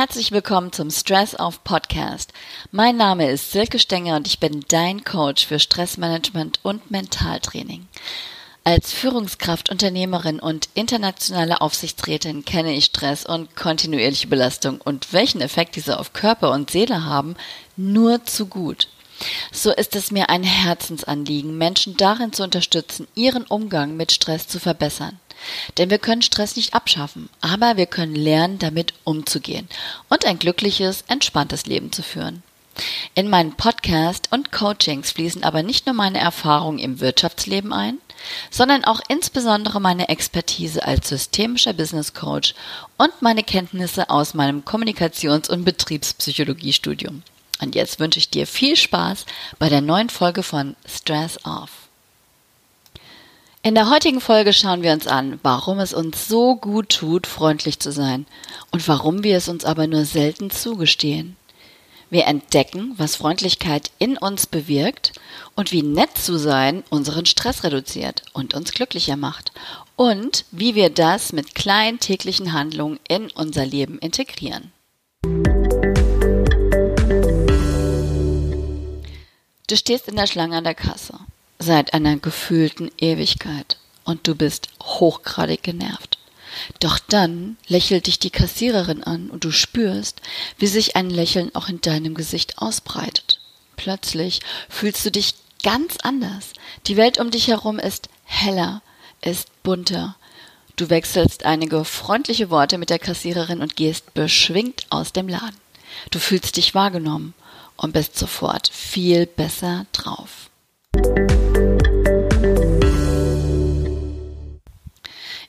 Herzlich willkommen zum Stress Off Podcast. Mein Name ist Silke Stenger und ich bin dein Coach für Stressmanagement und Mentaltraining. Als Führungskraft, Unternehmerin und internationale Aufsichtsrätin kenne ich Stress und kontinuierliche Belastung und welchen Effekt diese auf Körper und Seele haben, nur zu gut. So ist es mir ein Herzensanliegen, Menschen darin zu unterstützen, ihren Umgang mit Stress zu verbessern. Denn wir können Stress nicht abschaffen, aber wir können lernen, damit umzugehen und ein glückliches, entspanntes Leben zu führen. In meinen Podcast und Coachings fließen aber nicht nur meine Erfahrungen im Wirtschaftsleben ein, sondern auch insbesondere meine Expertise als systemischer Business Coach und meine Kenntnisse aus meinem Kommunikations- und Betriebspsychologiestudium. Und jetzt wünsche ich dir viel Spaß bei der neuen Folge von Stress Off. In der heutigen Folge schauen wir uns an, warum es uns so gut tut, freundlich zu sein und warum wir es uns aber nur selten zugestehen. Wir entdecken, was Freundlichkeit in uns bewirkt und wie nett zu sein unseren Stress reduziert und uns glücklicher macht und wie wir das mit kleinen täglichen Handlungen in unser Leben integrieren. Du stehst in der Schlange an der Kasse seit einer gefühlten Ewigkeit und du bist hochgradig genervt. Doch dann lächelt dich die Kassiererin an und du spürst, wie sich ein Lächeln auch in deinem Gesicht ausbreitet. Plötzlich fühlst du dich ganz anders. Die Welt um dich herum ist heller, ist bunter. Du wechselst einige freundliche Worte mit der Kassiererin und gehst beschwingt aus dem Laden. Du fühlst dich wahrgenommen und bist sofort viel besser drauf.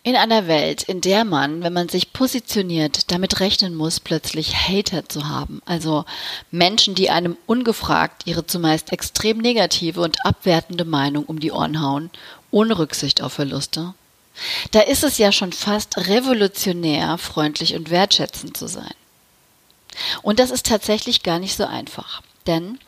In einer Welt, in der man, wenn man sich positioniert, damit rechnen muss, plötzlich Hater zu haben, also Menschen, die einem ungefragt ihre zumeist extrem negative und abwertende Meinung um die Ohren hauen, ohne Rücksicht auf Verluste, da ist es ja schon fast revolutionär, freundlich und wertschätzend zu sein. Und das ist tatsächlich gar nicht so einfach, denn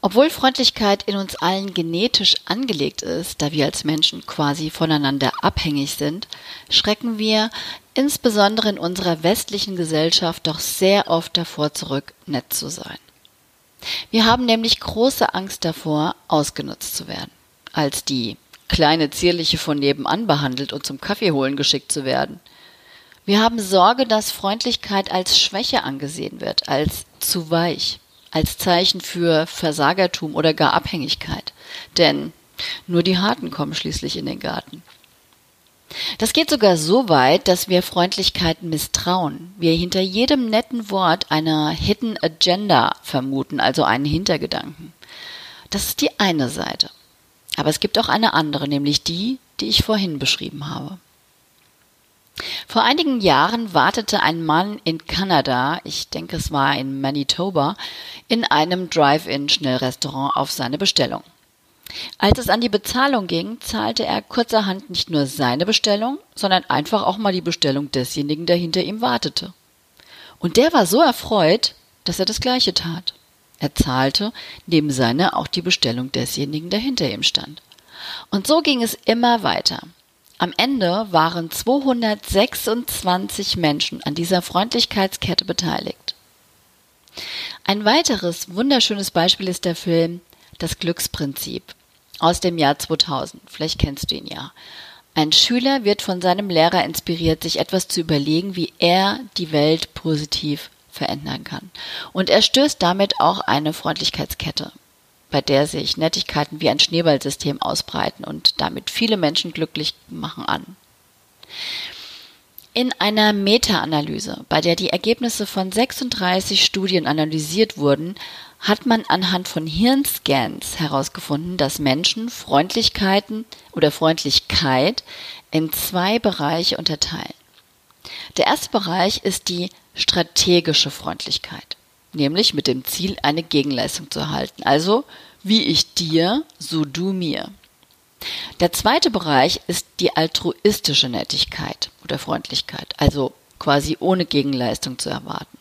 obwohl Freundlichkeit in uns allen genetisch angelegt ist, da wir als Menschen quasi voneinander abhängig sind, schrecken wir insbesondere in unserer westlichen Gesellschaft doch sehr oft davor zurück, nett zu sein. Wir haben nämlich große Angst davor, ausgenutzt zu werden, als die kleine Zierliche von nebenan behandelt und zum Kaffee holen geschickt zu werden. Wir haben Sorge, dass Freundlichkeit als Schwäche angesehen wird, als zu weich als Zeichen für Versagertum oder gar Abhängigkeit. Denn nur die Harten kommen schließlich in den Garten. Das geht sogar so weit, dass wir Freundlichkeit misstrauen. Wir hinter jedem netten Wort eine Hidden Agenda vermuten, also einen Hintergedanken. Das ist die eine Seite. Aber es gibt auch eine andere, nämlich die, die ich vorhin beschrieben habe. Vor einigen Jahren wartete ein Mann in Kanada, ich denke es war in Manitoba, in einem Drive-in-Schnellrestaurant auf seine Bestellung. Als es an die Bezahlung ging, zahlte er kurzerhand nicht nur seine Bestellung, sondern einfach auch mal die Bestellung desjenigen, der hinter ihm wartete. Und der war so erfreut, dass er das gleiche tat. Er zahlte neben seiner auch die Bestellung desjenigen, der hinter ihm stand. Und so ging es immer weiter. Am Ende waren 226 Menschen an dieser Freundlichkeitskette beteiligt. Ein weiteres wunderschönes Beispiel ist der Film Das Glücksprinzip aus dem Jahr 2000. Vielleicht kennst du ihn ja. Ein Schüler wird von seinem Lehrer inspiriert, sich etwas zu überlegen, wie er die Welt positiv verändern kann. Und er stößt damit auch eine Freundlichkeitskette bei der sich Nettigkeiten wie ein Schneeballsystem ausbreiten und damit viele Menschen glücklich machen an. In einer Meta-Analyse, bei der die Ergebnisse von 36 Studien analysiert wurden, hat man anhand von Hirnscans herausgefunden, dass Menschen Freundlichkeiten oder Freundlichkeit in zwei Bereiche unterteilen. Der erste Bereich ist die strategische Freundlichkeit nämlich mit dem Ziel, eine Gegenleistung zu erhalten. Also, wie ich dir, so du mir. Der zweite Bereich ist die altruistische Nettigkeit oder Freundlichkeit, also quasi ohne Gegenleistung zu erwarten.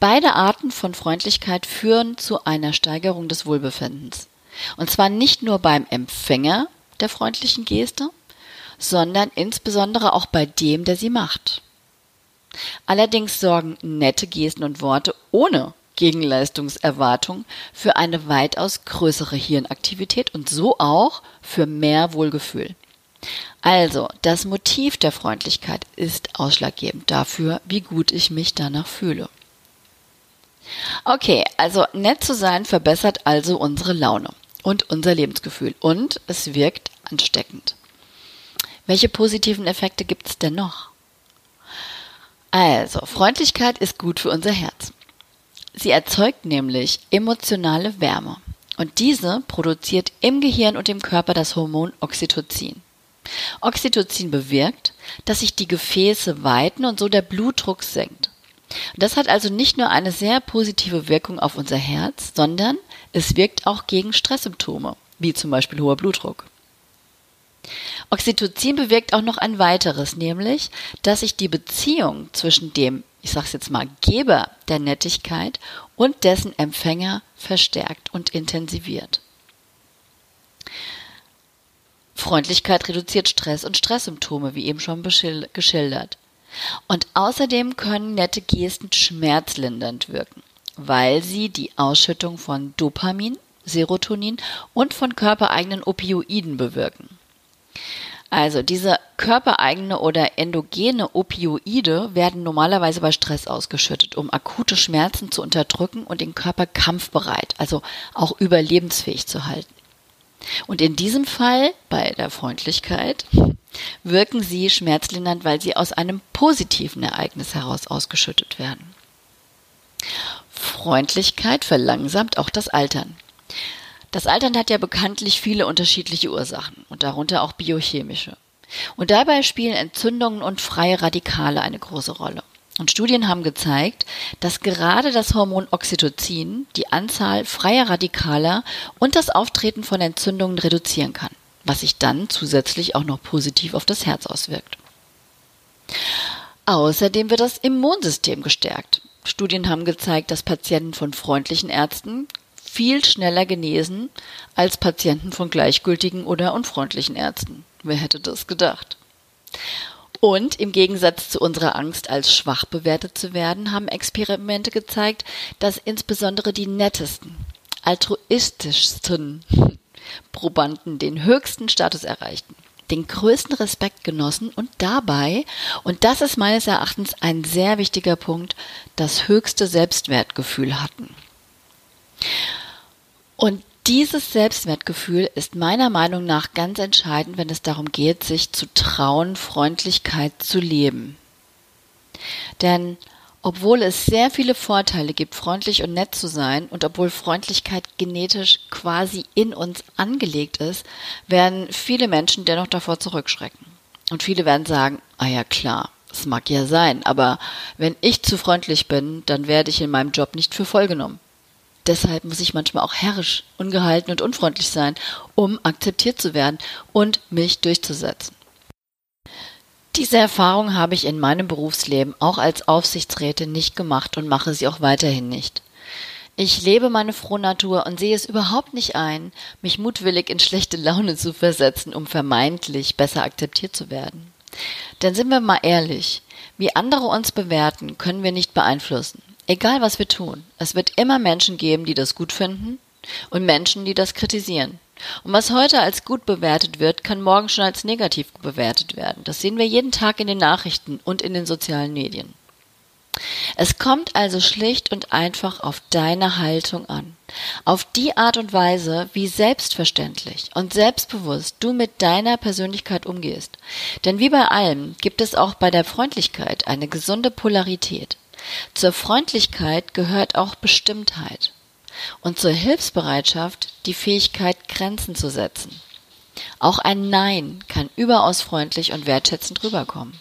Beide Arten von Freundlichkeit führen zu einer Steigerung des Wohlbefindens. Und zwar nicht nur beim Empfänger der freundlichen Geste, sondern insbesondere auch bei dem, der sie macht. Allerdings sorgen nette Gesten und Worte ohne Gegenleistungserwartung für eine weitaus größere Hirnaktivität und so auch für mehr Wohlgefühl. Also, das Motiv der Freundlichkeit ist ausschlaggebend dafür, wie gut ich mich danach fühle. Okay, also nett zu sein verbessert also unsere Laune und unser Lebensgefühl und es wirkt ansteckend. Welche positiven Effekte gibt es denn noch? Also, Freundlichkeit ist gut für unser Herz. Sie erzeugt nämlich emotionale Wärme und diese produziert im Gehirn und im Körper das Hormon Oxytocin. Oxytocin bewirkt, dass sich die Gefäße weiten und so der Blutdruck senkt. Das hat also nicht nur eine sehr positive Wirkung auf unser Herz, sondern es wirkt auch gegen Stresssymptome, wie zum Beispiel hoher Blutdruck. Oxytocin bewirkt auch noch ein weiteres, nämlich, dass sich die Beziehung zwischen dem, ich sag's jetzt mal, Geber der Nettigkeit und dessen Empfänger verstärkt und intensiviert. Freundlichkeit reduziert Stress und Stresssymptome, wie eben schon geschildert. Und außerdem können nette Gesten schmerzlindernd wirken, weil sie die Ausschüttung von Dopamin, Serotonin und von körpereigenen Opioiden bewirken. Also diese körpereigene oder endogene Opioide werden normalerweise bei Stress ausgeschüttet, um akute Schmerzen zu unterdrücken und den Körper kampfbereit, also auch überlebensfähig zu halten. Und in diesem Fall, bei der Freundlichkeit, wirken sie schmerzlindernd, weil sie aus einem positiven Ereignis heraus ausgeschüttet werden. Freundlichkeit verlangsamt auch das Altern. Das Altern hat ja bekanntlich viele unterschiedliche Ursachen und darunter auch biochemische. Und dabei spielen Entzündungen und freie Radikale eine große Rolle. Und Studien haben gezeigt, dass gerade das Hormon Oxytocin die Anzahl freier Radikaler und das Auftreten von Entzündungen reduzieren kann, was sich dann zusätzlich auch noch positiv auf das Herz auswirkt. Außerdem wird das Immunsystem gestärkt. Studien haben gezeigt, dass Patienten von freundlichen Ärzten viel schneller genesen als Patienten von gleichgültigen oder unfreundlichen Ärzten. Wer hätte das gedacht? Und im Gegensatz zu unserer Angst, als schwach bewertet zu werden, haben Experimente gezeigt, dass insbesondere die nettesten, altruistischsten Probanden den höchsten Status erreichten, den größten Respekt genossen und dabei, und das ist meines Erachtens ein sehr wichtiger Punkt, das höchste Selbstwertgefühl hatten. Und dieses Selbstwertgefühl ist meiner Meinung nach ganz entscheidend, wenn es darum geht, sich zu trauen, Freundlichkeit zu leben. Denn obwohl es sehr viele Vorteile gibt, freundlich und nett zu sein, und obwohl Freundlichkeit genetisch quasi in uns angelegt ist, werden viele Menschen dennoch davor zurückschrecken. Und viele werden sagen, ah ja klar, es mag ja sein, aber wenn ich zu freundlich bin, dann werde ich in meinem Job nicht für voll genommen. Deshalb muss ich manchmal auch herrisch, ungehalten und unfreundlich sein, um akzeptiert zu werden und mich durchzusetzen. Diese Erfahrung habe ich in meinem Berufsleben auch als Aufsichtsrätin nicht gemacht und mache sie auch weiterhin nicht. Ich lebe meine Frohnatur und sehe es überhaupt nicht ein, mich mutwillig in schlechte Laune zu versetzen, um vermeintlich besser akzeptiert zu werden. Denn sind wir mal ehrlich, wie andere uns bewerten, können wir nicht beeinflussen. Egal was wir tun, es wird immer Menschen geben, die das gut finden und Menschen, die das kritisieren. Und was heute als gut bewertet wird, kann morgen schon als negativ bewertet werden. Das sehen wir jeden Tag in den Nachrichten und in den sozialen Medien. Es kommt also schlicht und einfach auf deine Haltung an, auf die Art und Weise, wie selbstverständlich und selbstbewusst du mit deiner Persönlichkeit umgehst. Denn wie bei allem gibt es auch bei der Freundlichkeit eine gesunde Polarität. Zur Freundlichkeit gehört auch Bestimmtheit und zur Hilfsbereitschaft die Fähigkeit, Grenzen zu setzen. Auch ein Nein kann überaus freundlich und wertschätzend rüberkommen.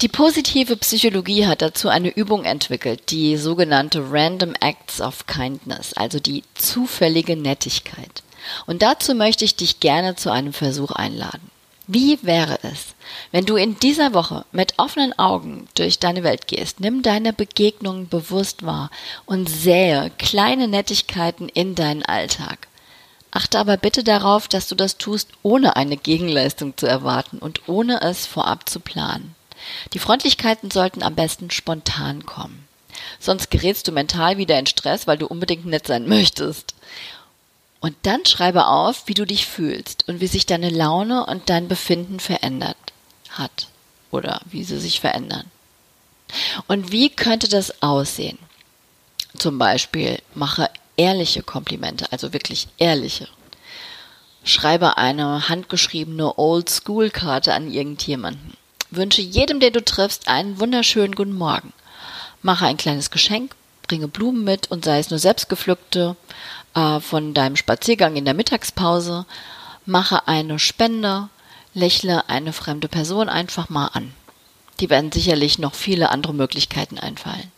Die positive Psychologie hat dazu eine Übung entwickelt, die sogenannte Random Acts of Kindness, also die zufällige Nettigkeit. Und dazu möchte ich dich gerne zu einem Versuch einladen. Wie wäre es, wenn du in dieser Woche mit offenen Augen durch deine Welt gehst? Nimm deine Begegnungen bewusst wahr und sähe kleine Nettigkeiten in deinen Alltag. Achte aber bitte darauf, dass du das tust, ohne eine Gegenleistung zu erwarten und ohne es vorab zu planen. Die Freundlichkeiten sollten am besten spontan kommen. Sonst gerätst du mental wieder in Stress, weil du unbedingt nett sein möchtest. Und dann schreibe auf, wie du dich fühlst und wie sich deine Laune und dein Befinden verändert hat oder wie sie sich verändern. Und wie könnte das aussehen? Zum Beispiel mache ehrliche Komplimente, also wirklich ehrliche. Schreibe eine handgeschriebene Old-School-Karte an irgendjemanden. Wünsche jedem, den du triffst, einen wunderschönen guten Morgen. Mache ein kleines Geschenk, bringe Blumen mit und sei es nur selbstgepflückte äh, von deinem Spaziergang in der Mittagspause. Mache eine Spende, lächle eine fremde Person einfach mal an. Die werden sicherlich noch viele andere Möglichkeiten einfallen.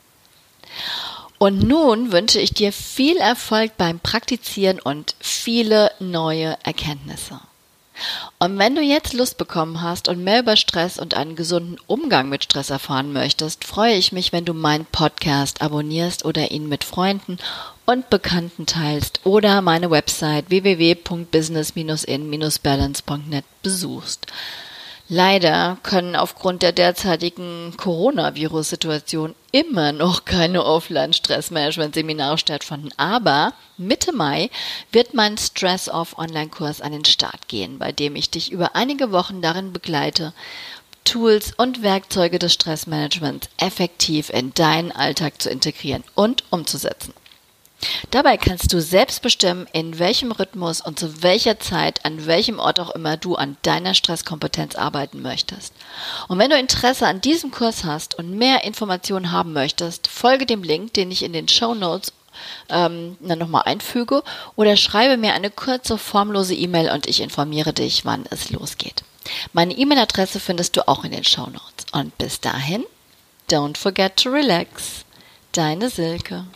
Und nun wünsche ich dir viel Erfolg beim Praktizieren und viele neue Erkenntnisse. Und wenn du jetzt Lust bekommen hast und mehr über Stress und einen gesunden Umgang mit Stress erfahren möchtest, freue ich mich, wenn du meinen Podcast abonnierst oder ihn mit Freunden und Bekannten teilst oder meine Website www.business-in-balance.net besuchst. Leider können aufgrund der derzeitigen Coronavirus-Situation immer noch keine Offline-Stressmanagement-Seminare stattfinden. Aber Mitte Mai wird mein Stress-Off-Online-Kurs an den Start gehen, bei dem ich dich über einige Wochen darin begleite, Tools und Werkzeuge des Stressmanagements effektiv in deinen Alltag zu integrieren und umzusetzen. Dabei kannst du selbst bestimmen, in welchem Rhythmus und zu welcher Zeit, an welchem Ort auch immer du an deiner Stresskompetenz arbeiten möchtest. Und wenn du Interesse an diesem Kurs hast und mehr Informationen haben möchtest, folge dem Link, den ich in den Show Notes ähm, dann nochmal einfüge oder schreibe mir eine kurze, formlose E-Mail und ich informiere dich, wann es losgeht. Meine E-Mail-Adresse findest du auch in den Show Notes. Und bis dahin, don't forget to relax. Deine Silke.